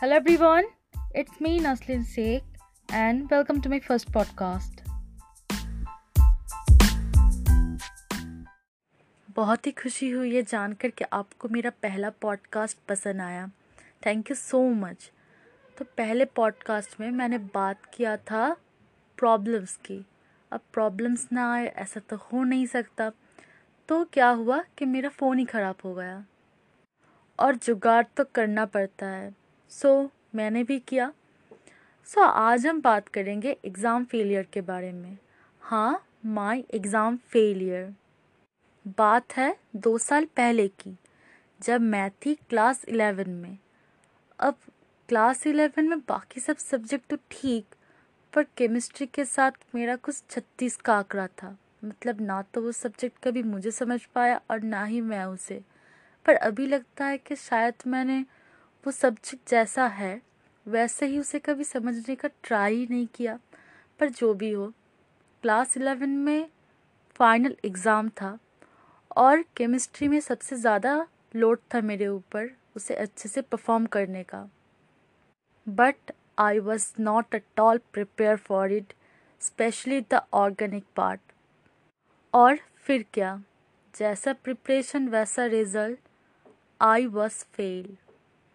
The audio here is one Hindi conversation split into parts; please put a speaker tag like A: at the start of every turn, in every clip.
A: Hello everyone, it's me Naslin Sheikh and welcome to my first podcast. बहुत ही खुशी हुई ये जानकर कि आपको मेरा पहला पॉडकास्ट पसंद आया। थैंक यू सो मच तो पहले पॉडकास्ट में मैंने बात किया था प्रॉब्लम्स की। अब प्रॉब्लम्स ना आए ऐसा तो हो नहीं सकता। तो क्या हुआ कि मेरा फ़ोन ही ख़राब हो गया। और जुगाड़ तो करना पड़ता है। सो so, मैंने भी किया। सो so, आज हम बात करेंगे एग्ज़ाम फेलियर के बारे में। हाँ माई एग्ज़ाम फेलियर बात है दो साल पहले की जब मैं थी क्लास इलेवन में। अब क्लास इलेवन में बाकी सब सब्जेक्ट तो ठीक पर केमिस्ट्री के साथ मेरा कुछ छत्तीस का आंकड़ा था। मतलब ना तो वो सब्जेक्ट कभी मुझे समझ पाया और ना ही मैं उसे। पर अभी लगता है कि शायद मैंने वो सब्जेक्ट जैसा है, वैसे ही उसे कभी समझने का ट्राई ही नहीं किया। पर जो भी हो क्लास इलेवन में फाइनल एग्ज़ाम था और केमिस्ट्री में सबसे ज़्यादा लोड था मेरे ऊपर उसे अच्छे से परफॉर्म करने का। But I was not at all prepare for it specially the organic part और फिर क्या? जैसा प्रिपरेशन वैसा result I was fail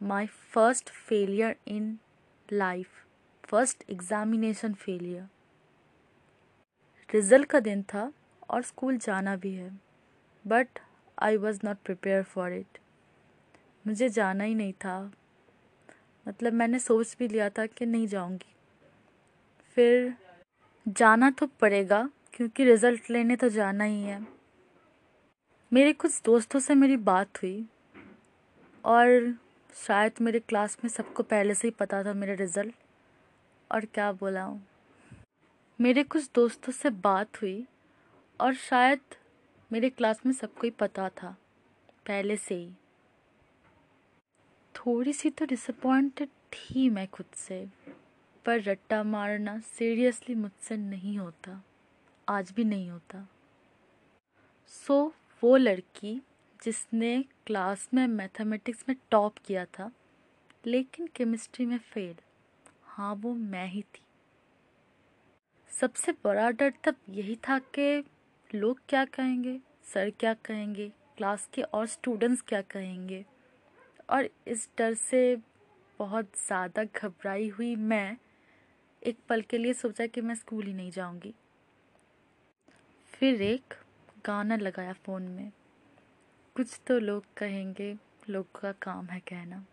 A: my first failure in life first examination failure result का दिन था और स्कूल जाना भी है but I was not prepare for it मुझे जाना ही नहीं था। मतलब मैंने सोच भी लिया था कि नहीं जाऊँगी। फिर जाना तो पड़ेगा, क्योंकि रिज़ल्ट लेने तो जाना ही है। मेरे कुछ दोस्तों से मेरी बात हुई और शायद मेरे क्लास में सबको पहले से ही पता था मेरा रिज़ल्ट। और क्या बोला हूँ? मेरे कुछ दोस्तों से बात हुई और शायद मेरे क्लास में सबको ही पता था पहले से ही। थोड़ी सी तो डिसअपॉइंटेड थी मैं खुद से पर रट्टा मारना सीरियसली मुझसे नहीं होता आज भी नहीं होता। सो so, वो लड़की जिसने क्लास में मैथमेटिक्स में टॉप किया था, लेकिन केमिस्ट्री में फेल। हाँ वो मैं ही थी। सबसे बड़ा डर तब यही था कि लोग क्या कहेंगे, सर क्या कहेंगे, क्लास के और स्टूडेंट्स क्या कहेंगे। और इस डर से बहुत ज़्यादा घबराई हुई मैं, एक पल के लिए सोचा कि मैं स्कूल ही नहीं जाऊँगी। फिर एक गाना लगाया फ़ोन में। कुछ तो लोग कहेंगे, लोग का काम है कहना।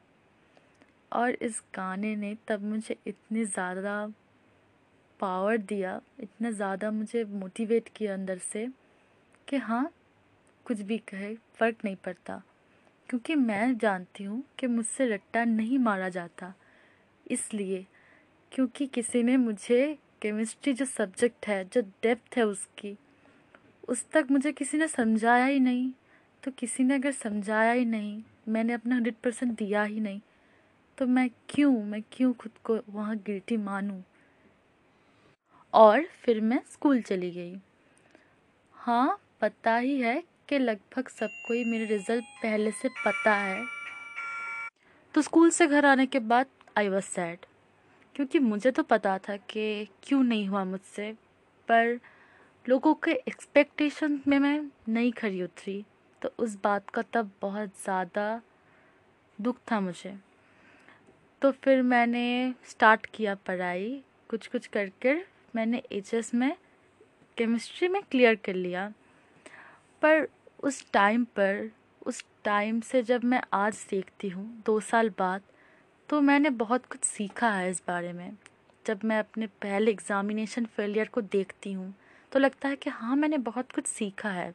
A: और इस गाने ने तब मुझे इतनी ज़्यादा पावर दिया, इतना ज़्यादा मुझे मोटिवेट किया अंदर से कि हाँ कुछ भी कहे, फ़र्क नहीं पड़ता। क्योंकि मैं जानती हूँ कि मुझसे रट्टा नहीं मारा जाता। इसलिए, क्योंकि किसी ने मुझे केमिस्ट्री जो सब्जेक्ट है, जो डेप्थ है उसकी, उस तक मुझे किसी ने समझाया ही नहीं। तो किसी ने अगर समझाया ही नहीं, मैंने अपना हंड्रेड परसेंट दिया ही नहीं तो मैं क्यों मैं क्यों खुद को वहाँ गिल्टी मानूँ? और फिर मैं स्कूल चली गई। हाँ पता ही है कि लगभग सबको ही मेरे रिज़ल्ट पहले से पता है। तो स्कूल से घर आने के बाद आई वॉज़ सैड क्योंकि मुझे तो पता था कि क्यों नहीं हुआ मुझसे, पर लोगों के एक्सपेक्टेशन में मैं नहीं खड़ी उतरी। तो उस बात का तब बहुत ज़्यादा दुख था मुझे। तो फिर मैंने स्टार्ट किया पढ़ाई कुछ कुछ कर कर मैंने एचएस में केमिस्ट्री में क्लियर कर लिया। पर उस टाइम पर, उस टाइम से जब मैं आज देखती हूँ, दो साल बाद तो मैंने बहुत कुछ सीखा है इस बारे में। जब मैं अपने पहले एग्ज़ामिनेशन फेलियर को देखती हूँ तो लगता है कि हाँ मैंने बहुत कुछ सीखा है।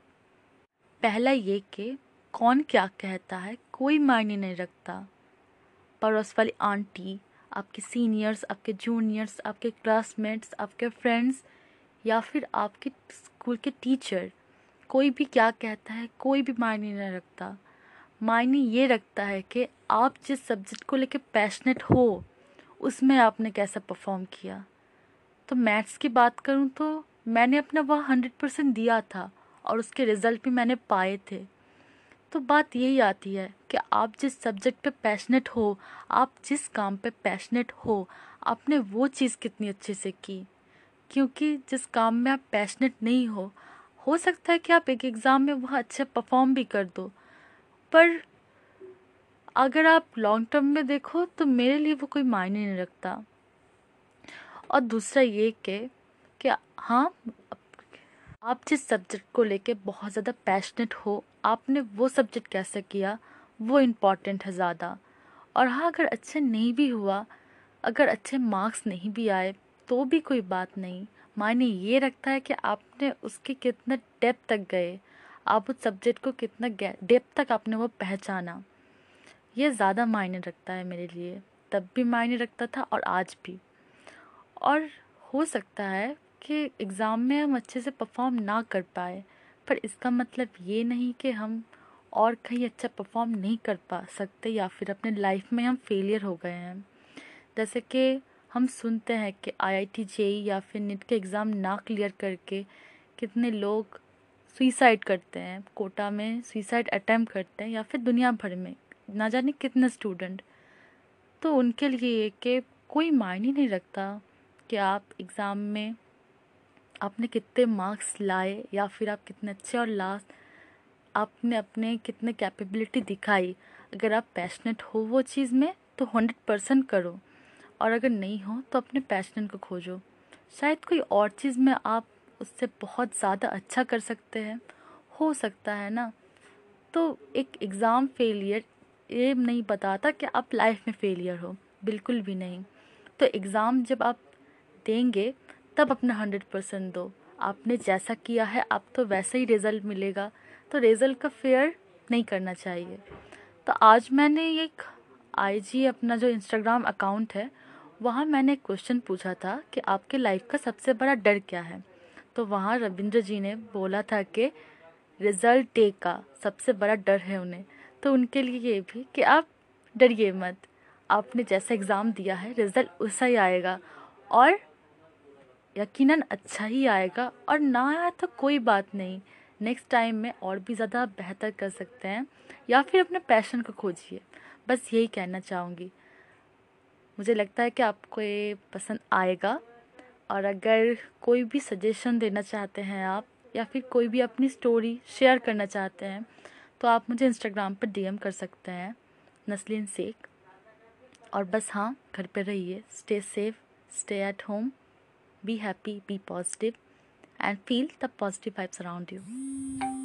A: पहला ये कि कौन क्या कहता है, कोई मायने नहीं रखता। पड़ोस वाली आंटी, आपके सीनियर्स, आपके जूनियर्स, आपके क्लासमेट्स, आपके फ्रेंड्स, या फिर आपके स्कूल के टीचर, कोई भी क्या कहता है, कोई भी मायने नहीं रखता। मायने ये रखता है कि आप जिस सब्जेक्ट को लेकर पैशनेट हो, उसमें आपने कैसा परफॉर्म किया। तो मैथ्स की बात करूँ तो मैंने अपना वह हंड्रेड परसेंट दिया था। और उसके रिज़ल्ट भी मैंने पाए थे। तो बात यही आती है कि आप जिस सब्जेक्ट पे पैशनेट हो, आप जिस काम पे पैशनेट हो, आपने वो चीज़ कितनी अच्छे से की। क्योंकि जिस काम में आप पैशनेट नहीं हो हो सकता है कि आप एक एग्ज़ाम में वह अच्छे परफॉर्म भी कर दो। पर अगर आप लॉन्ग टर्म में देखो तो मेरे लिए वो कोई मायने नहीं रखता। और दूसरा ये कि हाँ आप जिस सब्जेक्ट को लेके बहुत ज़्यादा पैशनेट हो, आपने वो सब्जेक्ट कैसे किया, वो इंपॉर्टेंट है ज़्यादा। और हाँ अगर अच्छे नहीं भी हुआ, अगर अच्छे मार्क्स नहीं भी आए तो भी कोई बात नहीं। मायने ये रखता है कि आपने उसके कितने डेप तक गए, आप उस सब्जेक्ट को कितना डेप तक आपने वो पहचाना। ये ज़्यादा मायने रखता है मेरे लिए, तब भी मायने रखता था और आज भी। और हो सकता है कि एग्ज़ाम में हम अच्छे से परफॉर्म ना कर पाए। पर इसका मतलब ये नहीं कि हम और कहीं अच्छा परफॉर्म नहीं कर पा सकते या फिर अपने लाइफ में हम फेलियर हो गए हैं। जैसे कि हम सुनते हैं कि आईआईटी जेई या फिर नीट के एग्ज़ाम ना क्लियर करके कितने लोग सुइसाइड करते हैं, कोटा में सुइसाइड अटैम्प्ट करते हैं या फिर दुनिया भर में, ना जाने कितने स्टूडेंट तो उनके लिए कि कोई मायने नहीं रखता कि आप एग्ज़ाम में आपने कितने मार्क्स लाए या फिर आप कितने अच्छे और लास्ट आपने अपने कितने कैपेबिलिटी दिखाई। अगर आप पैशनेट हो वो चीज़ में तो हंड्रेड परसेंट करो। और अगर नहीं हो तो अपने पैशन को खोजो। शायद कोई और चीज़ में आप उससे बहुत ज़्यादा अच्छा कर सकते हैं। हो सकता है ना? तो एक एग्ज़ाम फेलियर ये नहीं बताता कि आप लाइफ में फेलियर हो। बिल्कुल भी नहीं। तो एग्ज़ाम जब आप देंगे तब अपना हंड्रेड परसेंट दो। आपने जैसा किया है आप तो वैसा ही रिज़ल्ट मिलेगा। तो रिज़ल्ट का फेयर नहीं करना चाहिए। तो आज मैंने एक आईजी अपना जो इंस्टाग्राम अकाउंट है, वहाँ मैंने क्वेश्चन पूछा था कि आपके लाइफ का सबसे बड़ा डर क्या है? तो वहाँ रविंद्र जी ने बोला था कि रिज़ल्ट डे का सबसे बड़ा डर है उन्हें। तो उनके लिए ये भी कि आप डरिए मत। आपने जैसा एग्ज़ाम दिया है रिज़ल्ट वैसा ही आएगा। और यकीनन अच्छा ही आएगा और ना आया तो कोई बात नहीं। नेक्स्ट टाइम में और भी ज़्यादा बेहतर कर सकते हैं। या फिर अपने पैशन को खोजिए। बस यही कहना चाहूँगी। मुझे लगता है कि आपको ये पसंद आएगा। और अगर कोई भी सजेशन देना चाहते हैं आप, या फिर कोई भी अपनी स्टोरी शेयर करना चाहते हैं तो आप मुझे इंस्टाग्राम पर डीएम कर सकते हैं, नस्लिन शेख। और बस हाँ घर पे रहिए। Stay safe stay at home Be happy, be positive, and feel the positive vibes around you.